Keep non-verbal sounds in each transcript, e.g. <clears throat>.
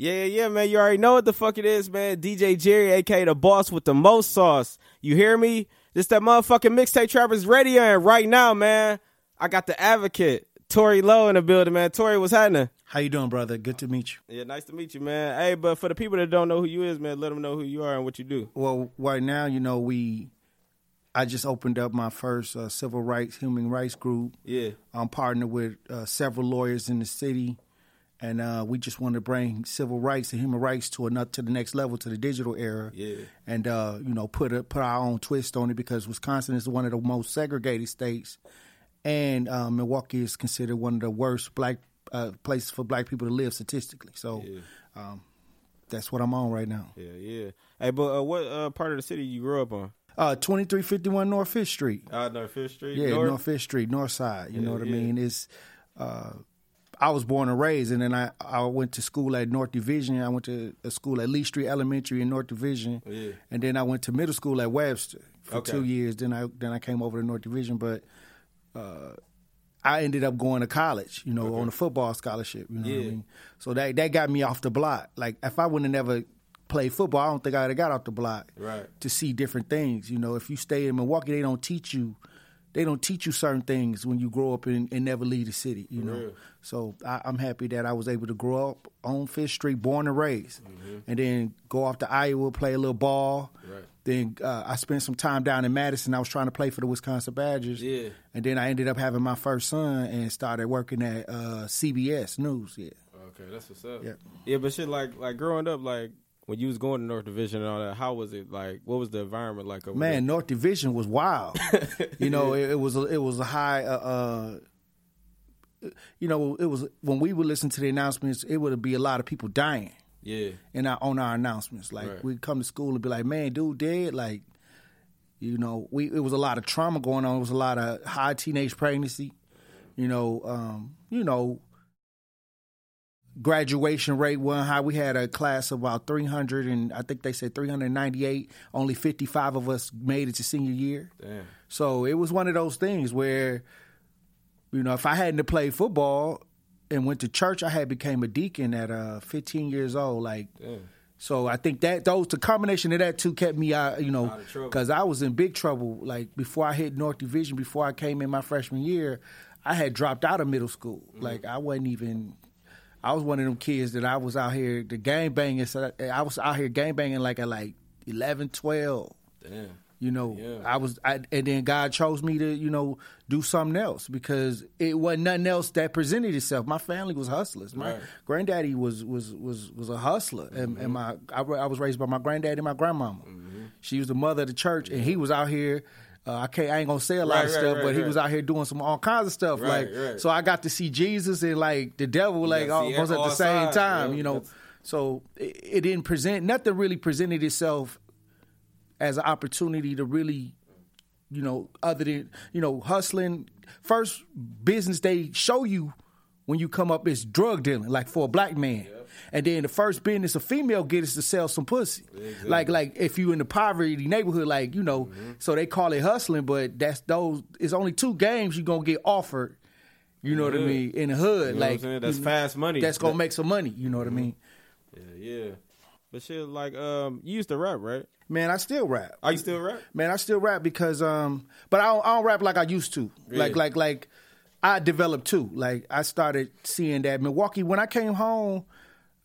Yeah, yeah, man. You already know what the fuck it is, man. DJ Jerry, aka the boss with the most sauce. You hear me? This that motherfucking mixtape trappers radio, and right now, man, I got the advocate, Tory Lowe, in the building, man. Tory, what's happening? How you doing, brother? Good to meet you. Yeah, nice to meet you, man. Hey, but for the people that don't know who you is, man, let them know who you are and what you do. Well, right now, you know, we I just opened up my first uh, civil rights, human rights group. Yeah. I'm partnered with uh, several lawyers in the city, and uh, we just want to bring civil rights and human rights to another to the next level, to the digital era. Yeah. And uh, you know, put a, put our own twist on it because Wisconsin is one of the most segregated states, and uh, Milwaukee is considered one of the worst black uh, places for black people to live statistically. So. Um, that's what I'm on right now. Yeah, yeah. Hey, but uh, what uh, part of the city you grew up on? Uh, 2351 North Fifth Street. Uh, North Fifth Street. Yeah, North? North Fifth Street, North Side. You Yeah, know what yeah. I mean? It's uh, I was born and raised, and then I, I went to school at North Division. I went to a school at Lee Street Elementary in North Division, Yeah. and then I went to middle school at Webster for Okay. two years. Then I then I came over to North Division, but uh, I ended up going to college. You know, on a football scholarship. You know what I mean? So that that got me off the block. Like if I wouldn't have never played football, I don't think I'd have got off the block Right. to see different things. You know, if you stay in Milwaukee, they don't teach you. They don't teach you certain things when you grow up and, and never leave the city. You know, real. so I, I'm happy that I was able to grow up on Fifth Street, born and raised, and then go off to Iowa, play a little ball. Mm-hmm. Right. Then uh, I spent some time down in Madison. I was trying to play for the Wisconsin Badgers. Yeah. And then I ended up having my first son and started working at uh, CBS News. Yeah. Okay, that's what's up. Yeah. Yeah, but shit, like, like growing up, like when you was going to North Division and all that, how was it? Like, what was the environment like over Man, North Division was wild. <laughs> you know, it, it was a, it was a high. Uh, uh, you know, it was when we would listen to the announcements, it would be a lot of people dying? Yeah. in our on our announcements. Like Right. we'd come to school and be like, "Man, dude dead." Like, you know, we it was a lot of trauma going on. It was a lot of high teenage pregnancy. You know, um, you know, graduation rate wasn't high. We had a class of about three hundred, and I think they said three hundred ninety eight. Only fifty five of us made it to senior year. Damn. So it was one of those things where, you know, if I hadn't played football and went to church, I had became a deacon at uh, 15 years old. Like, Damn. so I think that those the combination of that two kept me out, you know, Out of trouble. because I was in big trouble. Like before I hit North Division, before I came in my freshman year, I had dropped out of middle school. Mm-hmm. Like I wasn't even. I was one of them kids that I was out here the gang banging. So I was out here gang banging like at like 11, 12. Damn. You know, Yeah. I was, I, and then God chose me to, you know, do something else because it wasn't nothing else that presented itself. My family was hustlers. My Right. granddaddy was was was was a hustler, and, and mm-hmm. my I, I was raised by my granddaddy and my grandmama. Mm-hmm. She was the mother of the church, and he was out here. Uh, I can't, I ain't gonna say a lot Right, of stuff, right, but he was out here doing some all kinds of stuff. Like, so I got to see Jesus and like the devil, like almost at the same sides, time. yeah. You know, That's- so it, it didn't present nothing. Really presented itself as an opportunity to really you know, other than, you know, hustling. First business they show you when you come up is drug dealing, like for a black man. And then the first business a female get is to sell some pussy. Like like if you in the poverty neighborhood, like, you know, Mm-hmm. so they call it hustling, but that's those it's only two games you're gonna get offered, you know what I mean, in the hood. You know what I'm like? That's you- fast money. That's gonna make some money, you know what I mean? Yeah, yeah. But shit, like, um, you used to rap, right? Man, I still rap. Are you still rap? Man, I still rap because um but I don't, I don't rap like I used to. Like like like I developed too. Like I started seeing that Milwaukee when I came home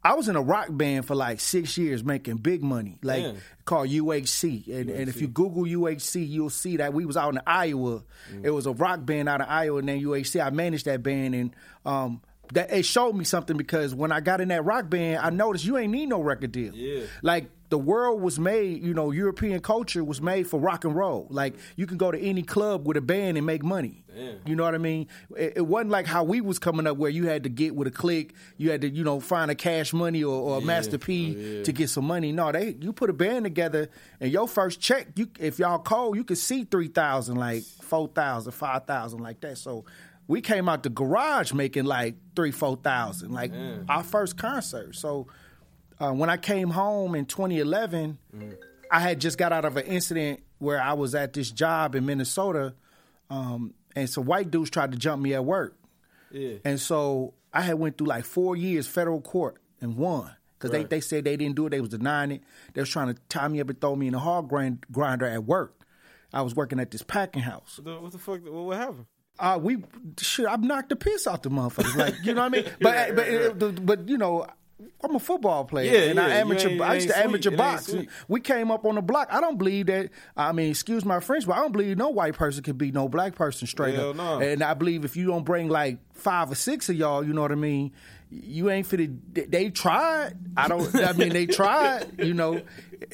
I was in a rock band for like six years making big money, like called UHC. And, and if you Google UHC, you'll see that we was out in Iowa. It was a rock band out of Iowa named UHC. I managed that band, and um, that it showed me something because when I got in that rock band, I noticed you ain't need no record deal. Yeah. Like the world was made, you know, European culture was made for rock and roll. Like you can go to any club with a band and make money. Damn. You know what I mean? It, it wasn't like how we was coming up where you had to get with a click, you had to, you know, find a cash money or, or a master P Oh, yeah. to get some money. No, they you put a band together and your first check, you if y'all cold, you could see three thousand, like four thousand, five thousand, like that. So we came out the garage making like three, four thousand, like our first concert. So uh, when I came home in 2011, I had just got out of an incident where I was at this job in Minnesota, um, and some white dudes tried to jump me at work. Yeah. And so I had went through like four years federal court and won because Right. they, they said they didn't do it. They was denying it. They was trying to tie me up and throw me in a hog grind, grinder at work. I was working at this packing house. What the, what the fuck? What, happened? Uh, we shit. I knocked the piss out the motherfuckers. Like you know what I mean? <laughs> But but but, but you know. I'm a football player, Yeah, and I yeah, you amateur. ain't- I used to amateur sweet. Box. We came up on the block. I don't believe that. I mean, excuse my French, but I don't believe no white person can be no black person straight Hell up. no. And I believe if you don't bring like five or six of y'all, you know what I mean. You ain't fitted. They, they tried. I don't. I mean, they tried. You know.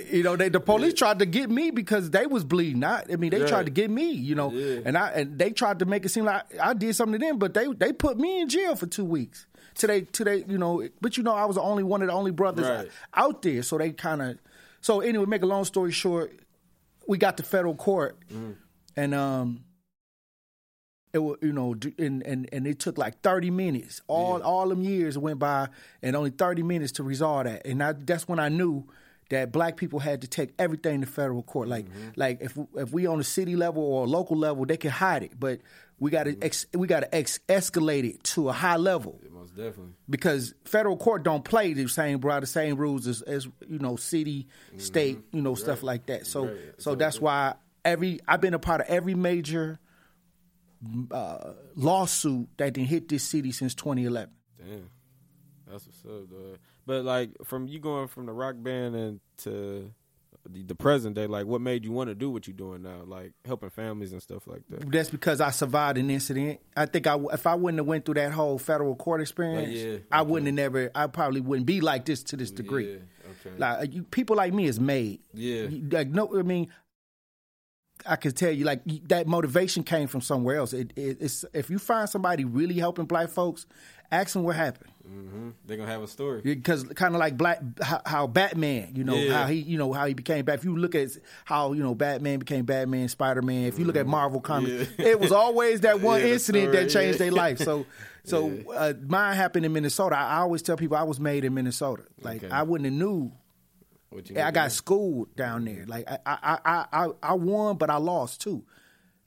You know. They the police tried to get me because they was bleeding. I, I mean, they tried to get me. You know. And I and they tried to make it seem like I did something to them, but they they put me in jail for two weeks. Today, today, you know, but you know, I was the only one of the only brothers Right. out there, so they kind of. So anyway, make a long story short, we got to federal court, and um, it was you know, and and and it took like thirty minutes. All all them years went by, and only thirty minutes to resolve that, and I, that's when I knew. That black people had to take everything to federal court. Like, like if if we on a city level or a local level, they can hide it, but we got to ex, we got to ex- escalate it to a high level. Most definitely. because federal court don't play the same bro the same rules as, as you know city state you know stuff like that. So Right. so that's why every I've been a part of every major uh, lawsuit that didn't hit this city since 2011 Damn, that's what's up, dog. But like, from you going from the rock band and to the, the present day, like, what made you want to do what you're doing now, like helping families and stuff like that? that's because I survived an incident. I think I if I wouldn't have went through that whole federal court experience oh, yeah, I wouldn't have never I probably wouldn't be like this to this degree. Yeah, okay. like uh, you, people like me is made. Yeah. Like no i mean i can tell you like that motivation came from somewhere else. It, it, it's if you find somebody really helping black folks ask them what happened hmm They're gonna have a story. because kind of like black how, how batman you know Yeah. how he you know how he became bat if you look at how you know batman became batman spider-man if you look at marvel comics Yeah. it was always that <laughs> one Yeah, incident that changed their life so <laughs> so uh, mine happened in minnesota I, I always tell people i was made in minnesota like Okay. i wouldn't have knew I got schooled down there. Like I, I, I, I, I won, but I lost too.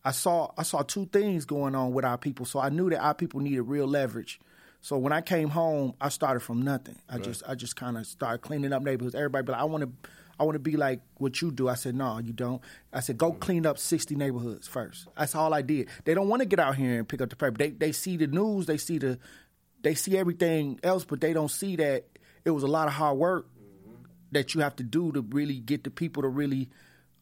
I saw, I saw two things going on with our people, so I knew that our people needed real leverage. So when I came home, I started from nothing. I just, I just kind of started cleaning up neighborhoods. Everybody, be like, I want to, I want to be like what you do. I said, no, you don't. I said, go mm. clean up sixty neighborhoods first. That's all I did. They don't want to get out here and pick up the paper. They, they see the news, they see the, they see everything else, but they don't see that it was a lot of hard work mm-hmm. that you have to do to really get the people to really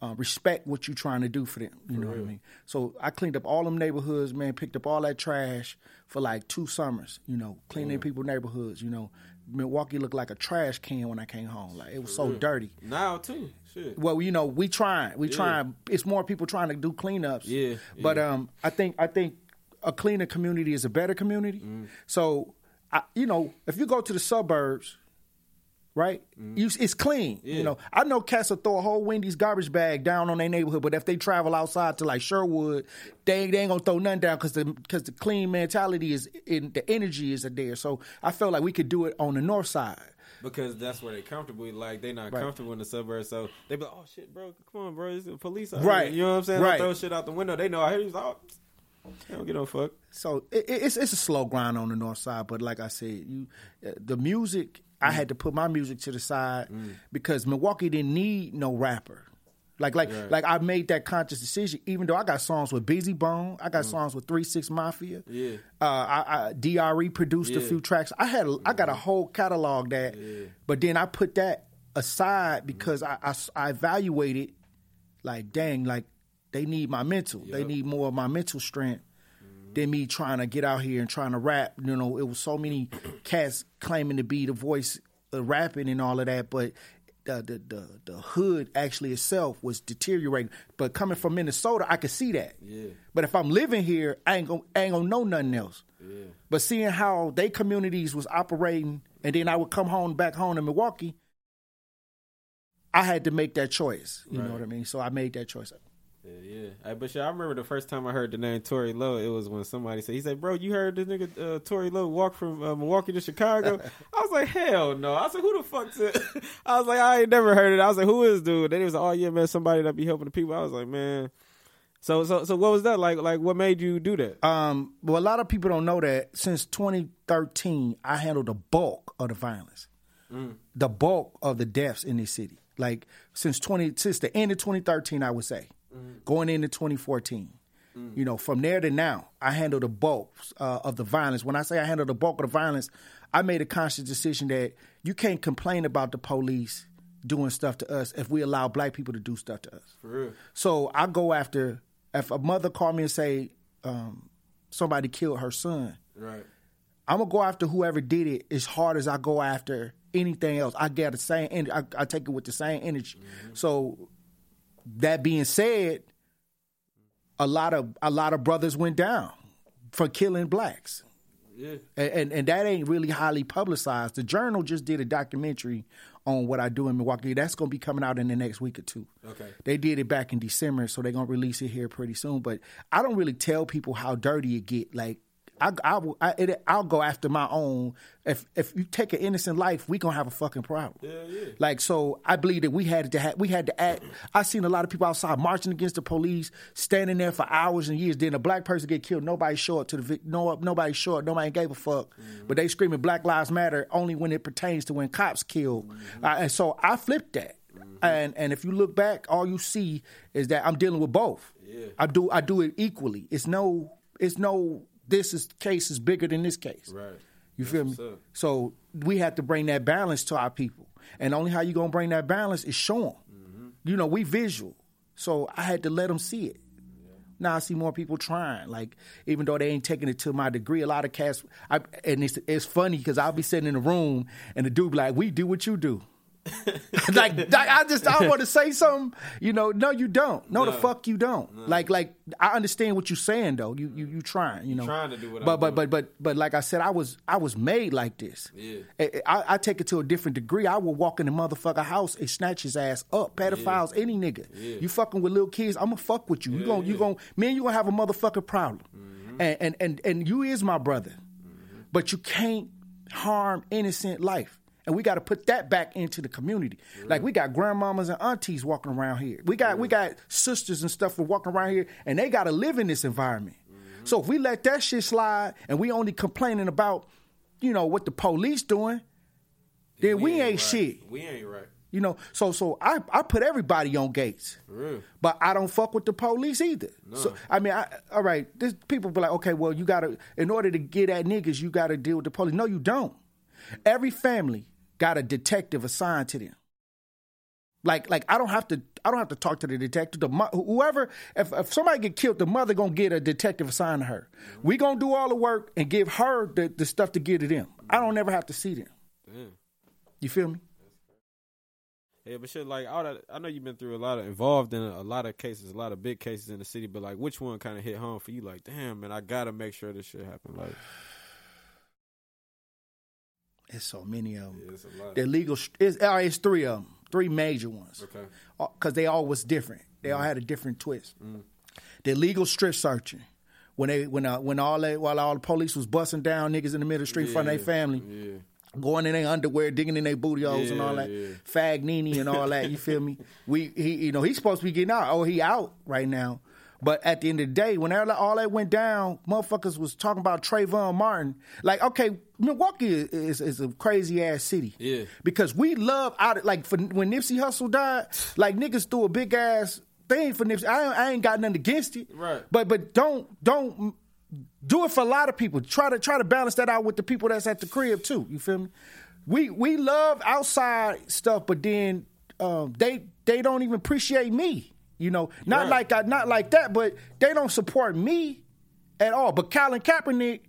uh, respect what you're trying to do for them. You know what I mean? So I cleaned up all them neighborhoods, man. Picked up all that trash for like two summers. You know, cleaning people neighborhoods. You know, Milwaukee looked like a trash can when I came home. Like it was so dirty. now too. Shit. Well, you know, we trying, we trying. It's more people trying to do cleanups. Yeah, But yeah. um, I think I think a cleaner community is a better community. Mm. So, I, you know, if you go to the suburbs, right, you, it's clean. Yeah. You know, I know cats will throw a whole Wendy's garbage bag down on their neighborhood, but if they travel outside to like Shorewood, they, they ain't gonna throw nothing down because the because the clean mentality is in the energy is there. So I felt like we could do it on the north side. Because that's where they're comfortable. Like they're not Right. comfortable in the suburbs, so they be like, "Oh shit, bro, come on, bro, it's the police." Out Right. here." You know what I'm saying? They Right. throw shit out the window. They know. I hear you. Oh, they don't get no fuck. So it, it- it's it's a slow grind on the north side, but like I said, you uh, the music I mm. had to put my music to the side mm. because Milwaukee didn't need no rapper. Like like Right. like I made that conscious decision. Even though I got songs with Bizzy Bone, I got mm. songs with Three Six Mafia. Yeah. uh, I, I Dre produced a few tracks. I had a, I got a mm-hmm. whole catalog that, but then I put that aside because I, I I evaluated like dang like they need my mental. They need more of my mental strength than me trying to get out here and trying to rap. You know, it was so many <clears throat> cats claiming to be the voice of rapping and all of that, but the the the, the hood actually itself was deteriorating. But coming from Minnesota, I could see that. Yeah. But if I'm living here, I ain't gonna, I ain't gonna know nothing else. Yeah. But seeing how they communities was operating, and then I would come home back home to Milwaukee, I had to make that choice. You know what I mean? So I made that choice. Yeah, yeah. But yeah, I remember the first time I heard the name Tory Lowe. It was when somebody said, "He said, bro, you heard this nigga uh, Tory Lowe walk from uh, Milwaukee to Chicago?" <laughs> I was like, "Hell no!" I said, "Who the fuck?" <laughs> I was like, "I ain't never heard it." I was like, "Who is dude?" Then it was, like, "Oh yeah, man, somebody that be helping the people." I was like, "Man." So, so, so, what was that like? Like, what made you do that? Um, well, a lot of people don't know that since 2013, I handled the bulk of the violence. the bulk of the deaths in this city. Like since twenty since the end of 2013, I would say, going into 2014. You know, from there to now, I handle the bulk uh, of the violence. When I say I handle the bulk of the violence, I made a conscious decision that you can't complain about the police doing stuff to us if we allow black people to do stuff to us. For real. So I go after if a mother call me and say um, somebody killed her son, Right. I'm gonna go after whoever did it as hard as I go after anything else. I get the same, en- I, I take it with the same energy. So that being said, a lot of a lot of brothers went down for killing blacks. Yeah. And, and and that ain't really highly publicized. The Journal just did a documentary on what I do in Milwaukee. That's gonna be coming out in the next week or two. Okay. They did it back in December, so they're gonna release it here pretty soon. But I don't really tell people how dirty it get. Like I, I, I it, I'll go after my own. If if you take an innocent life, we gonna have a fucking problem. Yeah, yeah. Like so, I believe that we had to ha- we had to act. I seen a lot of people outside marching against the police, standing there for hours and years. Then a black person get killed. Nobody show up to the vic- no nobody show up. Nobody gave a fuck. But they screaming Black Lives Matter only when it pertains to when cops kill. Uh, and so I flipped that. And and if you look back, all you see is that I'm dealing with both. Yeah. I do I do it equally. It's no it's no this is case is bigger than this case. Right. You feel me? up. So we have to bring that balance to our people, and only how you gonna bring that balance is show them. Mm-hmm. You know, we visual, so I had to let them see it. Now I see more people trying, like even though they ain't taking it to my degree. A lot of cats, I, and it's it's funny because I'll be sitting in the room and the dude be like, "We do what you do." <laughs> like, like, I just I want to say something, you know. No, you don't. No, the fuck you don't. Like, like I understand what you're saying though. You you you trying, you know. trying to do what but but doing. but but but like I said, I was I was made like this. Yeah. I, I, I take it to a different degree. I will walk in the motherfucker house and snatch his ass up. Pedophiles, any nigga. You fucking with little kids, I'ma fuck with you. you gon' you gon' me and you gonna have a motherfucking problem. Mm-hmm. And, and and and you is my brother, mm-hmm. but you can't harm innocent life. And we got to put that back into the community. Like we got grandmamas and aunties walking around here. We got we got sisters and stuff walking around here, and they got to live in this environment. Mm-hmm. So if we let that shit slide, and we only complaining about, you know, what the police doing, then we, ain't right. shit. We ain't right. You know, so so I, I put everybody on gates. For real. But I don't fuck with the police either. So I mean, I, all right, this people be like, okay, well, you gotta in order to get at niggas, you gotta deal with the police. No, you don't. Every family got a detective assigned to them. Like, like I don't have to. I don't have to talk to the detective. The mo- whoever, if, if somebody get killed, the mother gonna get a detective assigned to her. We gonna do all the work and give her the, the stuff to give to them. I don't ever have to see them. Damn. You feel me? Yeah, but shit, like all that, I know you've been through a lot of involved in a, a lot of cases, a lot of big cases in the city. But like, which one kind of hit home for you? Like, damn, man, I gotta make sure this shit happen. Like, It's so many of them. yeah, it's a lot. The legal, it's, uh, it's three of them, three major ones. Okay. Because they all was different. They all had a different twist. Mm. The legal strip searching. When they when uh, when all that while all the police was busting down niggas in the middle of the street in front of their family, Yeah. going in their underwear, digging in their booty holes and all that, yeah. Vagnini and all that. You feel me? <laughs> We he you know he's supposed to be getting out. Oh, he out right now. But at the end of the day, when all that went down, motherfuckers was talking about Trayvon Martin. Like, okay, Milwaukee is, is, is a crazy ass city. Yeah. Because we love out like for, when Nipsey Hussle died, like niggas threw a big ass thing for Nipsey. I, ain't- I ain't got nothing against it. Right. But but don't don't do it for a lot of people. Try to try to balance that out with the people that's at the crib too. You feel me? We we love outside stuff, but then um, they they don't even appreciate me. You know, not Right. like I not like that, but they don't support me at all. But Colin Kaepernick,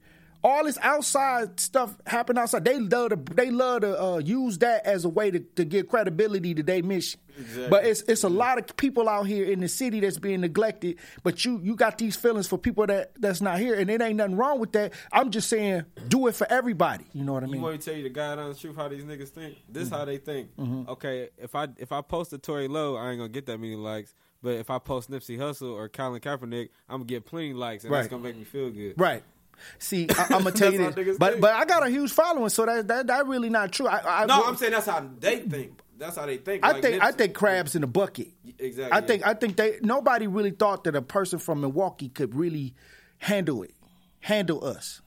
all this outside stuff happen outside. They love to they love to uh, use that as a way to, to give credibility to their mission. Exactly. But it's it's a lot of people out here in the city that's being neglected. But you you got these feelings for people that that's not here, and it ain't nothing wrong with that. I'm just saying, do it for everybody. You know what I You mean? want me to tell you the God honest truth how these niggas think? This Mm-hmm. how they think. Okay, if I if I post a Tory Lowe, I ain't gonna get that many likes. But if I post Nipsey Hussle or Colin Kaepernick, I'm gonna get plenty likes, and Right. that's gonna make me feel good. Right. See, I, I'm gonna <laughs> tell you this, but think. but I got a huge following, so that that that really not true. I, I, No, I'm saying that's how they think. That's how they think. I Like think I think crabs in a bucket. Exactly. I think I think they nobody really thought that a person from Milwaukee could really handle it, handle us.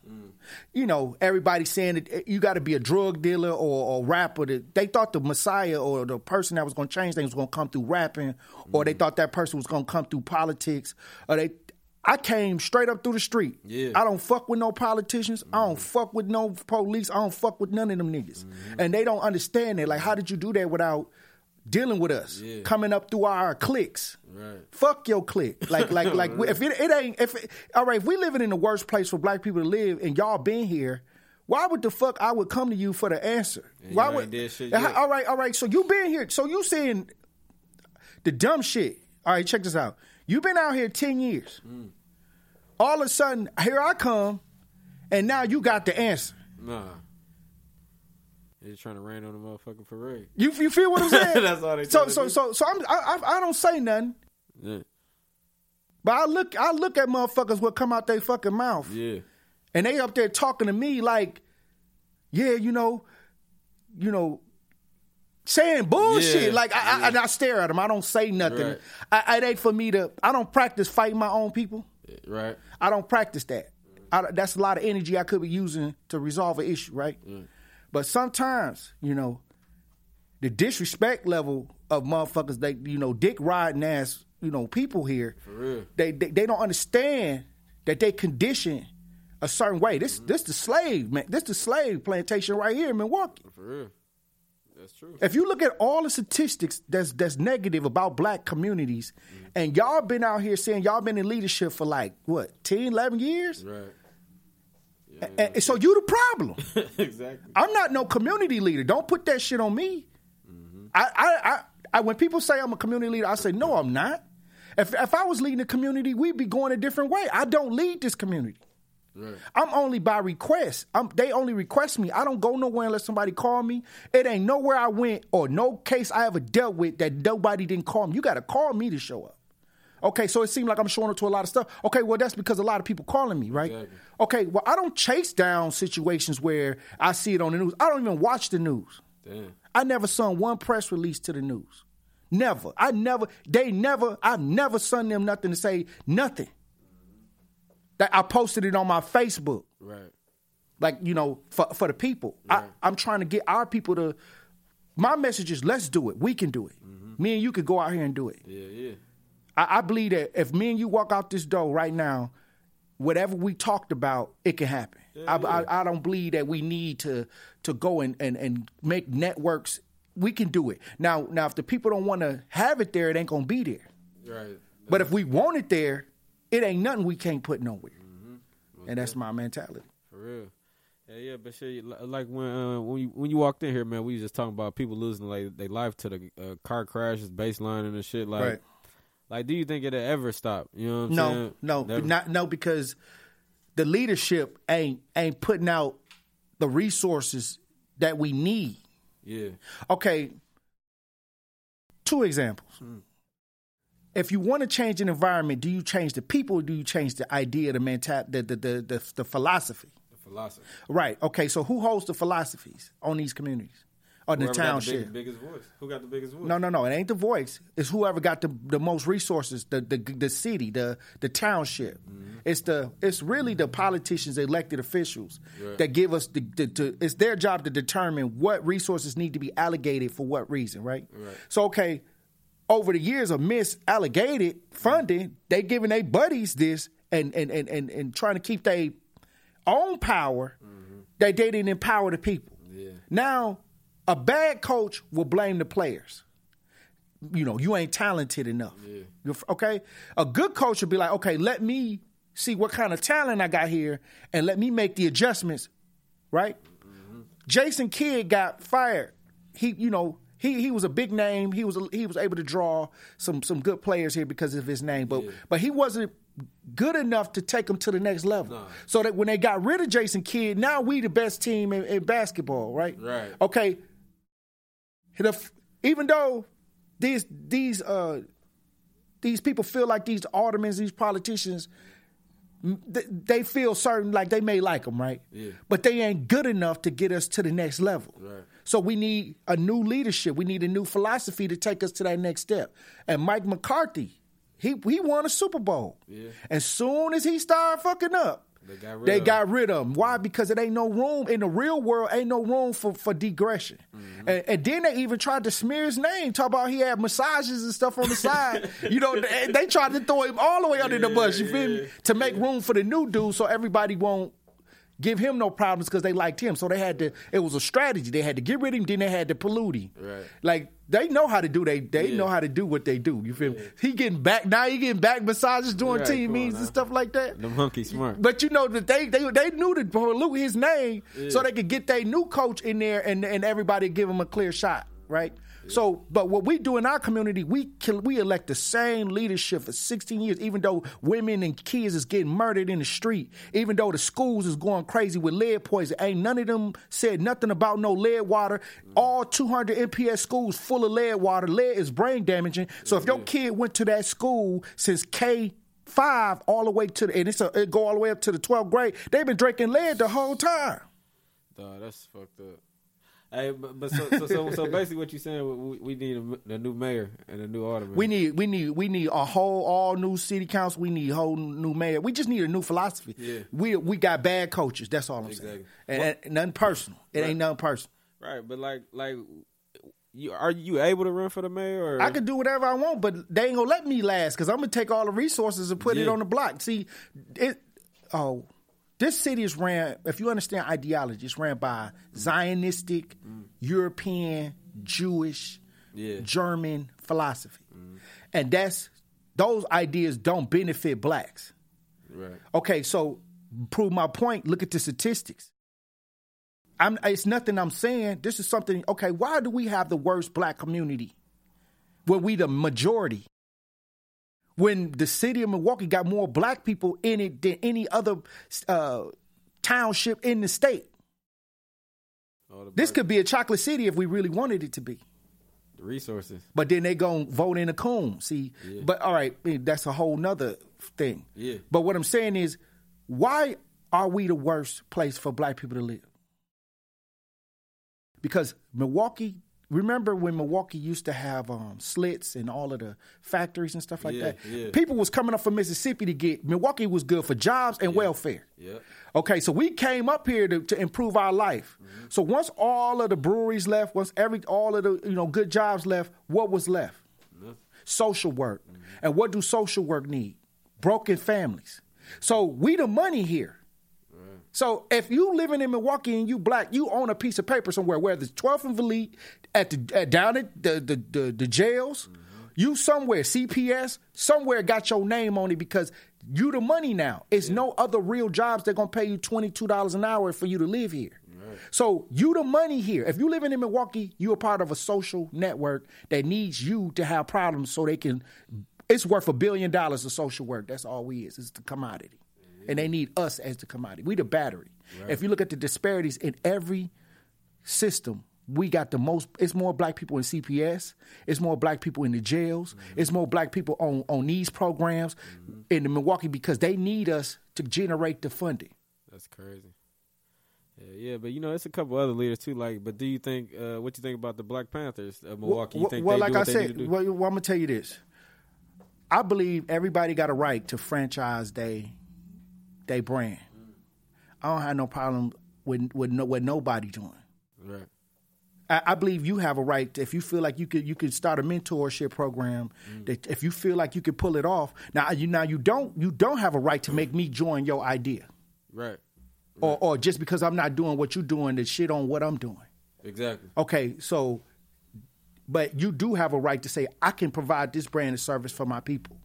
You know, everybody saying that eh, you got to be a drug dealer or, or rapper. That they thought the Messiah or the person that was going to change things was going to come through rapping, or they thought that person was going to come through politics, or they. I came straight up through the street. Yeah. I don't fuck with no politicians. I don't fuck with no police. I don't fuck with none of them niggas. And they don't understand that. Like, how did you do that without dealing with us? Yeah. Coming up through our cliques. Right. Fuck your clique. Like, like, like. <laughs> if it, it ain't, if it, all right, if we living in the worst place for black people to live, and y'all been here, why would the fuck I would come to you for the answer? And why would? shit all right, all right. So you been here. So you saying the dumb shit. All right, check this out. you been out here ten years. Mm. All of a sudden, here I come, and now you got the answer. Nah. They just trying to rain on the motherfucking parade. You you feel what I'm <laughs> saying? That's all they So so do. so so I'm, I I I don't say nothing, Yeah. but I look I look at motherfuckers what come out their fucking mouth. Yeah. and they up there talking to me like, yeah, you know, you know, saying bullshit. Yeah, like, I, I, yeah. and I stare at them. I don't say nothing. Right. I, it ain't for me to. I don't practice fighting my own people. Right. I don't practice that. I, that's a lot of energy I could be using to resolve an issue, right? But sometimes, you know, the disrespect level of motherfuckers, they you know, dick riding ass, you know, people here, real. they, they they don't understand that they condition a certain way. This this the slave man, this the slave plantation right here in Milwaukee. For real. That's true. If you look at all the statistics that's that's negative about black communities, mm-hmm. and y'all been out here saying y'all been in leadership for like what 10, 11 years, Right. and, and so you the problem. <laughs> exactly. I'm not no community leader. Don't put that shit on me. Mm-hmm. I, I, I, I, when people say I'm a community leader, I say no, I'm not. If if I was leading the community, we'd be going a different way. I don't lead this community. Right. I'm only by request. I'm, they only request me. I don't go nowhere unless somebody call me. It ain't nowhere I went or no case I ever dealt with that nobody didn't call me. You got to call me to show up. Okay, so it seemed like I'm showing up to a lot of stuff. Okay, well that's because a lot of people calling me, right? Exactly. Okay, well I don't chase down situations where I see it on the news. I don't even watch the news. Damn. I never sent one press release to the news. Never. I never. They never. I've never sent them nothing to say nothing. That I posted it on my Facebook. Right. like you know for for the people. I, i'm trying to get our people to my message is let's do it. We can do it. Mm-hmm. Me and you could go out here and do it. Yeah. Yeah. I, I believe that if me and you walk out this door right now whatever we talked about it can happen. I, I, I don't believe that we need to to go and, and and make networks. We can do it. Now now if the people don't want to have it there it ain't gonna be there. Right. but if we want it there it ain't nothing we can't put nowhere Mm-hmm. and that's my mentality For real. Yeah, yeah, but shit, li- like when uh, when you when you walked in here, man, we was just talking about people losing like their life to the uh, car crashes, baseline and the shit. Like, Right. like, do you think it'll ever stop? You know what I'm No, saying? no, Never? not no because the leadership ain't ain't putting out the resources that we need. Yeah, Okay, two examples. Hmm. If you want to change an environment, do you change the people or do you change the idea, the mentality, the the, the the the philosophy? the philosophy. Right. Okay. So who holds the philosophies on these communities or the Whoever got the township? biggest voice. Who got the biggest voice? No, no, no. It ain't the voice. It's whoever got the, the most resources, the, the the city, the the township. Mm-hmm. It's the it's really the politicians, elected officials Right. that give us the, the, the it's their job to determine what resources need to be allocated for what reason, right? Right. So okay, over the years of misallocated funding, they giving their buddies this and and and and, and trying to keep their own power that they didn't empower the people. Yeah. Now, a bad coach will blame the players. You know, you ain't talented enough. Yeah. Okay? A good coach will be like, okay, let me see what kind of talent I got here and let me make the adjustments, right? Mm-hmm. Jason Kidd got fired. He, you know, he he was a big name. He was he was able to draw some some good players here because of his name, but but he wasn't good enough to take them to the next level. So that when they got rid of Jason Kidd, now we the best team in, in basketball, right? Right. Okay. The, even though these these uh these people feel like these aldermen, these politicians, they feel certain like they may like them, right? Yeah. But they ain't good enough to get us to the next level. Right. So we need a new leadership. We need a new philosophy to take us to that next step. And Mike McCarthy, he he won a Super Bowl. Yeah. As soon as he started fucking up, They got rid they of got rid of them. Why? Because it ain't no room in the real world. Ain't no room for for digression. Mm-hmm. And, and then they even tried to smear his name. Talk about he had massages and stuff on the side. <laughs> you know, they, they tried to throw him all the way under the bus. You feel me? To make room for the new dude, so everybody won't give him no problems because they liked him. So they had to. It was a strategy. They had to get rid of him. Then they had to pollute him. Right. Like they know how to do. They they Yeah. know how to do what they do. You feel me? He getting back now. He getting back massages doing Right, team meetings and stuff like that. The monkey smart. But you know that they they they knew to pollute his name so they could get their new coach in there and and everybody give him a clear shot, right? So, but what we do in our community, we kill, we elect the same leadership for 16 years, even though women and kids is getting murdered in the street, even though the schools is going crazy with lead poison. Ain't none of them said nothing about no lead water. Mm. All 200 MPS schools full of lead water. Lead is brain damaging. So if your kid went to that school since K five all the way to the and it's a, it go all the way up to the 12th grade. They've been drinking lead the whole time. Dog, that's fucked up. Hey, but, but so, so so so basically, what you're saying? We, we need a, a new mayor and a new alderman. We need we need we need a whole all new city council. We need a whole new mayor. We just need a new philosophy. Yeah. We we got bad coaches. That's all I'm saying. Exactly. And, and nothing personal. It ain't nothing personal. right, but like like you are you able to run for the mayor? Or? I can do whatever I want, but they ain't gonna let me last because I'm gonna take all the resources and put it on the block. See, it oh, this city is ran. If you understand ideology, it's ran by Zionistic, European, Jewish, Yeah. German philosophy, and that's those ideas don't benefit blacks. right. Okay, so prove my point. Look at the statistics. I'm, it's nothing I'm saying. This is something. Okay, why do we have the worst black community? When we the majority. When the city of Milwaukee got more black people in it than any other uh, township in the state. The This could be a chocolate city if we really wanted it to be. the resources. But then they gonna vote in a coon. See, but all right, eh, that's a whole nother thing. Yeah. But what I'm saying is, why are we the worst place for black people to live? Because Milwaukee. Remember when Milwaukee used to have um, Schlitz and all of the factories and stuff like Yeah, that? yeah. People was coming up from Mississippi to get Milwaukee was good for jobs and welfare. Yep. Okay, so we came up here to, to improve our life. So once all of the breweries left, once every all of the you know good jobs left, what was left? Social work. And what do social work need? Broken families. So we the money here. So if you living in Milwaukee and you black, you own a piece of paper somewhere, whether it's 12th and Vliet, at the at, down at the the, the, the jails, mm-hmm. you somewhere CPS somewhere got your name on it because you the money now. It's no other real jobs they're gonna pay you twenty two dollars an hour for you to live here. So you the money here. If you living in Milwaukee, you a part of a social network that needs you to have problems so they can. It's worth a billion dollars of social work. That's all we is. It's the commodity, and they need us as the commodity. We the battery. If you look at the disparities in every system, we got the most. It's more black people in CPS. It's more black people in the jails. It's more black people on on these programs in the Milwaukee because they need us to generate the funding. That's crazy. Yeah, yeah, but you know, it's a couple other leaders too. Like, but do you think uh, what you think about the Black Panthers of Milwaukee? You Well, well, like do I said, well, well, I'm gonna tell you this. I believe everybody got a right to franchise they they brand. I don't have no problem with with no, what nobody doing. right. I, I believe you have a right to, if you feel like you could you could start a mentorship program mm. that if you feel like you could pull it off. Now you now you don't you don't have a right to make me join your idea. Right. Or or just because I'm not doing what you're doing to shit on what I'm doing. Exactly. Okay, so, but you do have a right to say, I can provide this brand of service for my people.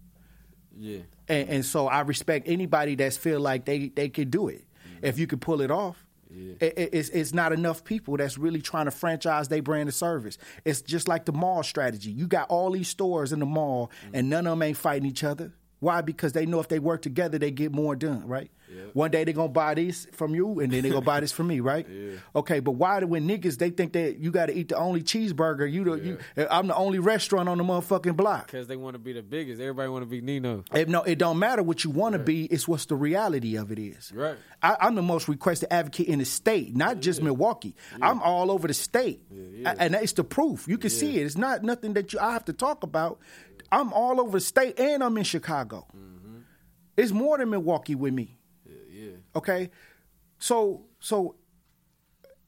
Yeah. And, and so I respect anybody that's feel like they, they can do it. Mm-hmm. If you can pull it off, Yeah. it, it- it's, it's not enough people that's really trying to franchise their brand of service. It's just like the mall strategy. You got all these stores in the mall, mm-hmm. and none of them ain't fighting each other. Why? Because they know if they work together, they get more done, right? One day they're gonna buy this from you, and then they're gonna buy this from me, right? <laughs> Okay, but why do when niggas they think that you got to eat the only cheeseburger? You the you, I'm the only restaurant on the motherfucking block. Because they want to be the biggest. Everybody want to be Nino. It, no, it don't matter what you want to be. It's what's the reality of it is. Right. I, I'm the most requested advocate in the state, not just Milwaukee. I'm all over the state, A- and it's the proof. You can see it. It's not nothing that you I have to talk about. I'm all over the state, and I'm in Chicago. Mm-hmm. It's more than Milwaukee with me. Okay, so so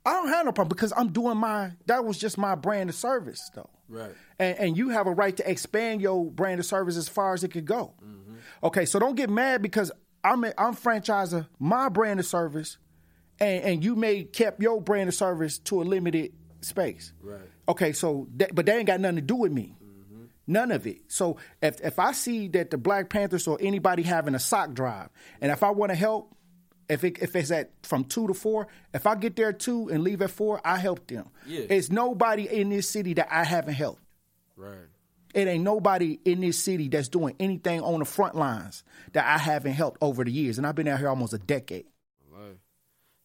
I don't have no problem because I'm doing my. That was just my brand of service, though. Right. And, and you have a right to expand your brand of service as far as it could go. Mm-hmm. Okay, so don't get mad because I'm a, I'm franchising my brand of service, and, and you may kept your brand of service to a limited space. Right. Okay, so that, but they ain't got nothing to do with me. Mm-hmm. None of it. So if if I see that the Black Panthers or anybody having a sock drive, and if I want to help, if it, if it's at from two to four, if I get there at two and leave at four, I help them. Yeah. It's nobody in this city that I haven't helped. Right. It ain't nobody in this city that's doing anything on the front lines that I haven't helped over the years, and I've been out here almost a decade.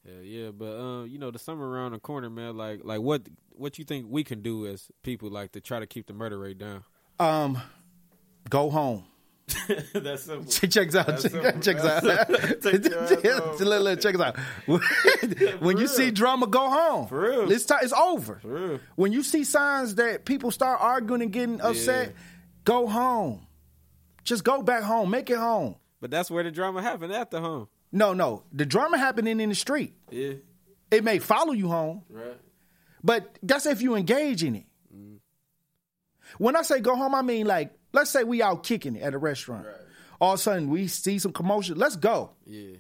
Yeah, yeah, but um, you know, the summer around the corner, man. Like, like what what you think we can do as people, like, to try to keep the murder rate down? Um, go home. <laughs> That's simple. Check out. That's Check, simple. checks out. That's- take your ass home. Look, look, check us out. when you real. see drama, go home. For real. It's, it's over. real. When you see signs that people start arguing and getting upset, Yeah. go home. Just go back home. Make it home. But that's where the drama happened after home. No, no. The drama happening in the street. Yeah. It may follow you home, Right. but that's if you engage in it. Mm-hmm. When I say go home, I mean like, let's say we out kicking it at a restaurant. All of a sudden we see some commotion. Let's go. Yeah.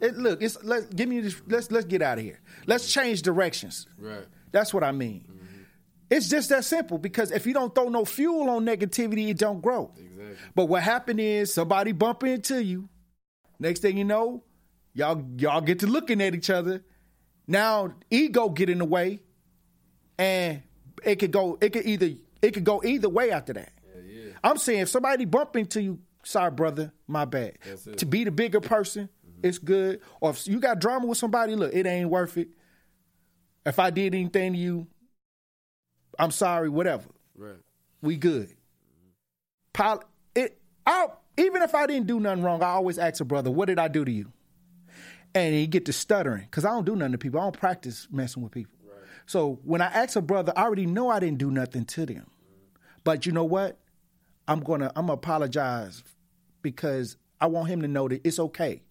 It, look, it's let's give me this. Let's let's get out of here. Let's change directions. Right. That's what I mean. Mm-hmm. It's just that simple because if you don't throw no fuel on negativity, it don't grow. Exactly. But what happened is somebody bump into you. Next thing you know, y'all y'all get to looking at each other. Now ego get in the way, and it could go. It could either it could go either way after that. I'm saying if somebody bump into you, sorry brother, my bad. To be the bigger person, it's good. Or if you got drama with somebody, look, it ain't worth it. If I did anything to you, I'm sorry. Whatever Right. we good. Pol- it, I, even if I didn't do nothing wrong, I always ask a brother, "What did I do to you?" And he get to stuttering because I don't do nothing to people. I don't practice messing with people. So when I ask a brother, I already know I didn't do nothing to them. But you know what? I'm gonna I'm gonna apologize because I want him to know that it's okay.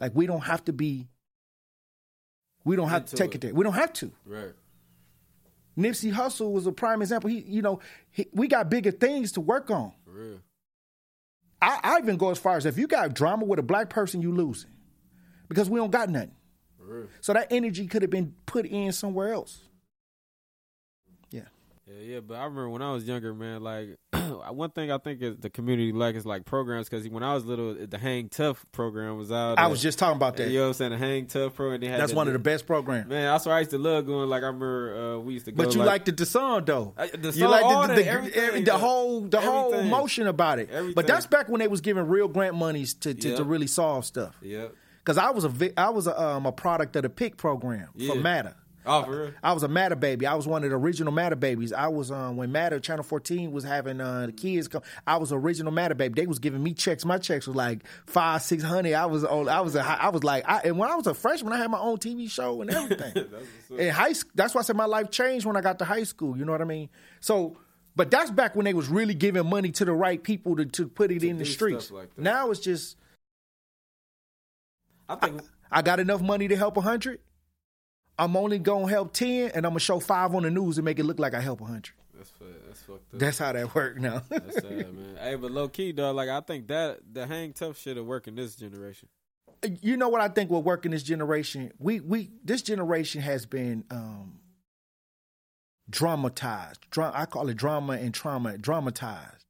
Like we don't have to be. We don't have to take it. it there. We don't have to. Right. Nipsey Hussle was a prime example. He, you know, he, we got bigger things to work on. For real. I, I even go as far as if you got drama with a black person, you losing because we don't got nothing. For real. So that energy could have been put in somewhere else. Yeah, Yeah, but I remember when I was younger, man. Like <clears throat> one thing I think is the community like is like programs because when I was little, the Hang Tough program was out. I was just talking about that. You know what I'm saying? The Hang Tough program. They had That's that- one of the best programs. Man, that's why I used to love going. Like I remember uh, we used to go. But you like, liked the song though. Uh, the you liked the, the, everything, the whole the whole everything. emotion about it. Everything. But that's back when they was giving real grant monies to to, Yeah. to really solve stuff. Yep. Because I was a I was a, um, a product of the PIC program Yeah. for MATA. Oh, for real. I was a MATA baby. I was one of the original MATA babies. I was um, when MATA Channel 14 was having uh, the kids come. I was original MATA baby. They was giving me checks. My checks was like five, six hundred. I was on. I was a, I was like, I, and when I was a freshman, I had my own TV show and everything. <laughs> In high school, that's why I said my life changed when I got to high school. You know what I mean? So. But that's back when they was really giving money to the right people to, to put it in the streets. like now it's just I think I got enough money to help a hundred. I'm only gonna help ten, and I'm gonna show five on the news and make it look like I help a hundred. that's that's fucked up. That's how that work now. That's sad, man. <laughs> Hey, but low key, dog. Like I think that the Hang Tough shit will work in this generation. you know what I think will work in this generation? We we this generation has been um dramatized. Dra- I call it drama and trauma dramatized.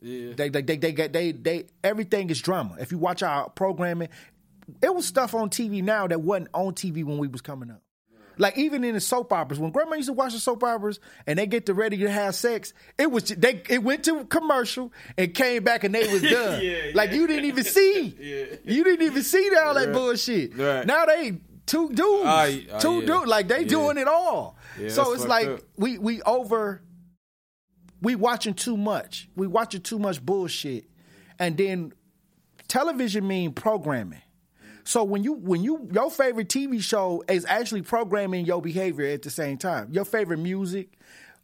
Yeah. They they they they get they, they everything is drama. If you watch our programming, it was stuff on TV now that wasn't on TV when we was coming up. Like even in the soap operas, when grandma used to watch the soap operas and they get to ready to have sex, it was they it went to commercial and came back and they was <laughs> done. Yeah, like you didn't even see. <laughs> Yeah. You didn't even see all that bullshit. Right. Now they two dudes, y- ah, two yeah. dudes, like they Yeah. doing it all. Yeah, so it's like up. we we over we watching too much. We watching too much bullshit. And then television mean programming. So when you when you your favorite TV show is actually programming your behavior at the same time. Your favorite music,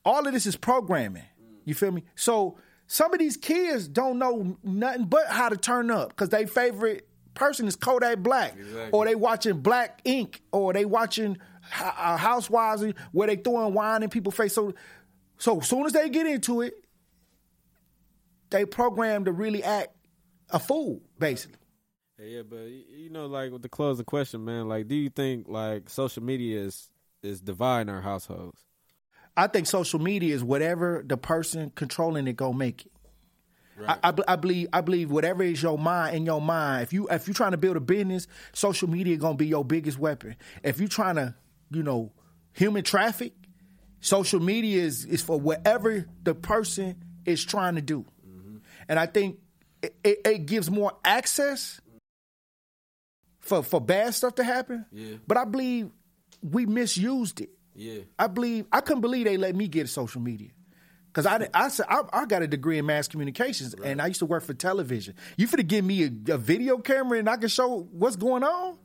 all of this is programming. You feel me? So some of these kids don't know nothing but how to turn up because they favorite person is Kodak Black, Exactly. or they watching Black Ink, or they watching uh, Housewives where they throwing wine in people's face. So, so soon as they get into it, they program to really act a fool, basically. Yeah, but you know, like with the closing question, man, like, do you think like social media is is dividing our households? I think social media is whatever the person controlling it go make it. I, I, I believe I believe whatever is your mind in your mind. If you if you're trying to build a business, social media gonna be your biggest weapon. If you're trying to, you know, human traffic, social media is is for whatever the person is trying to do. Mm-hmm. And I think it, it, it gives more access for for bad stuff to happen. Yeah. But I believe we misused it. Yeah, I believe I couldn't believe they let me get social media because I, I I, I got a degree in mass communications and I used to work for television. You finna give me a, a video camera and I can show what's going on.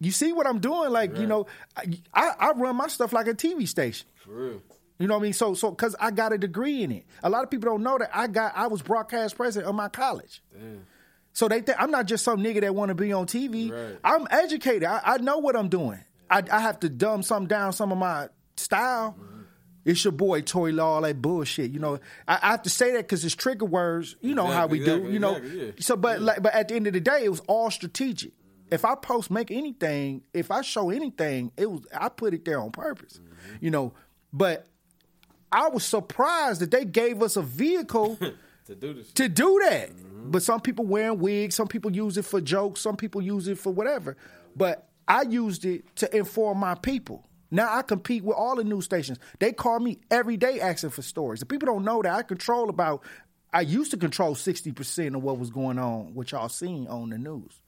You see what I'm doing? Like you know, I, I run my stuff like a TV station. for real. You know what I mean? So so because I got a degree in it. A lot of people don't know that I got I was broadcast president of my college. So they think I'm not just some nigga that want to be on TV. Right. I'm educated. I, I know what I'm doing. I, I have to dumb some down some of my style. Mm-hmm. It's your boy Tory Lowe, all that bullshit. You know, I, I have to say that because it's trigger words. You know how we Exactly, do. You know, exactly, yeah. so but like, but at the end of the day, it was all strategic. Mm-hmm. If I post make anything, if I show anything, it was I put it there on purpose. Mm-hmm. You know, but I was surprised that they gave us a vehicle <laughs> To do this, to do that. But some people wearing wigs, some people use it for jokes, some people use it for whatever. But I used it to inform my people. Now I compete with all the news stations. They call me every day asking for stories. The people don't know that I control about. I used to control sixty percent of what was going on, which y'all seen on the news.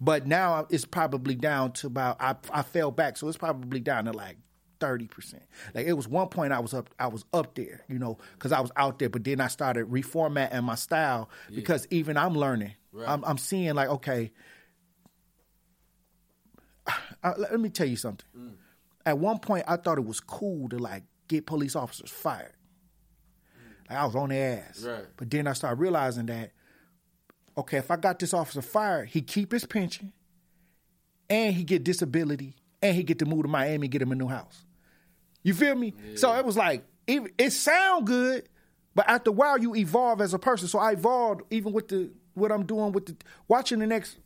But now it's probably down to about. I, I fell back, so it's probably down to like thirty percent. Like it was one point I was up, I was up there, you know, because I was out there. But then I started reformatting my style because even I'm learning. I'm, I'm seeing like, okay, <sighs> uh, let me tell you something. At one point, I thought it was cool to like get police officers fired. Like I was on their ass. Right. But then I started realizing that, okay, if I got this officer fired, he keep his pension, and he get disability, and he get to move to Miami, and get him a new house. You feel me? So it was like it, it sound good, but after a while you evolve as a person. So I evolved even with the what I'm doing with the watching the next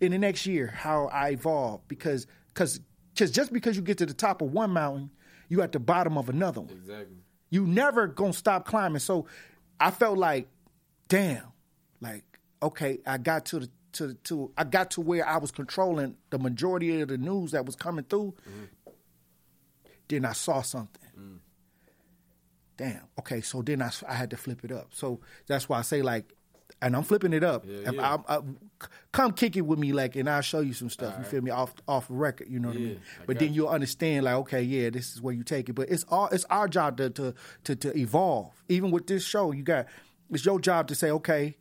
in the next year how I evolve because because because just because you get to the top of one mountain, you at the bottom of another one. exactly. You never gonna stop climbing. So I felt like, damn, like okay, I got to the to to I got to where I was controlling the majority of the news that was coming through. Mm-hmm. Then I saw something. Damn. Okay, so then I, I had to flip it up. So that's why I say like, and I'm flipping it up. Yeah, yeah. I'm- I- come kick it with me, like, and I'll show you some stuff. You feel me? Off off record. You know what I mean? But then you. you'll understand, like, okay, yeah, this is where you take it. But it's all it's our job to to to, to evolve. Even with this show, you got it's your job to say, okay,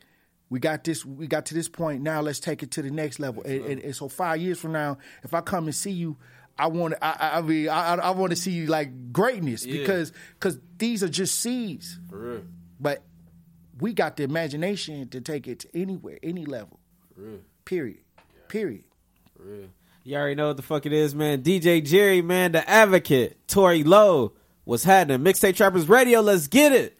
we got this, we got to this point. Now let's take it to the next level. And, and, and so five years from now, if I come and see you. I want to. I, I- mean, I, I want to see like greatness Yeah. because because these are just seeds. But we got the imagination to take it to anywhere, any level. Period. Period. for real. You already know what the fuck it is, man. DJ Jerry, man, the advocate. Tory Lowe, what's happening? Mixtape Trappers Radio, let's get it.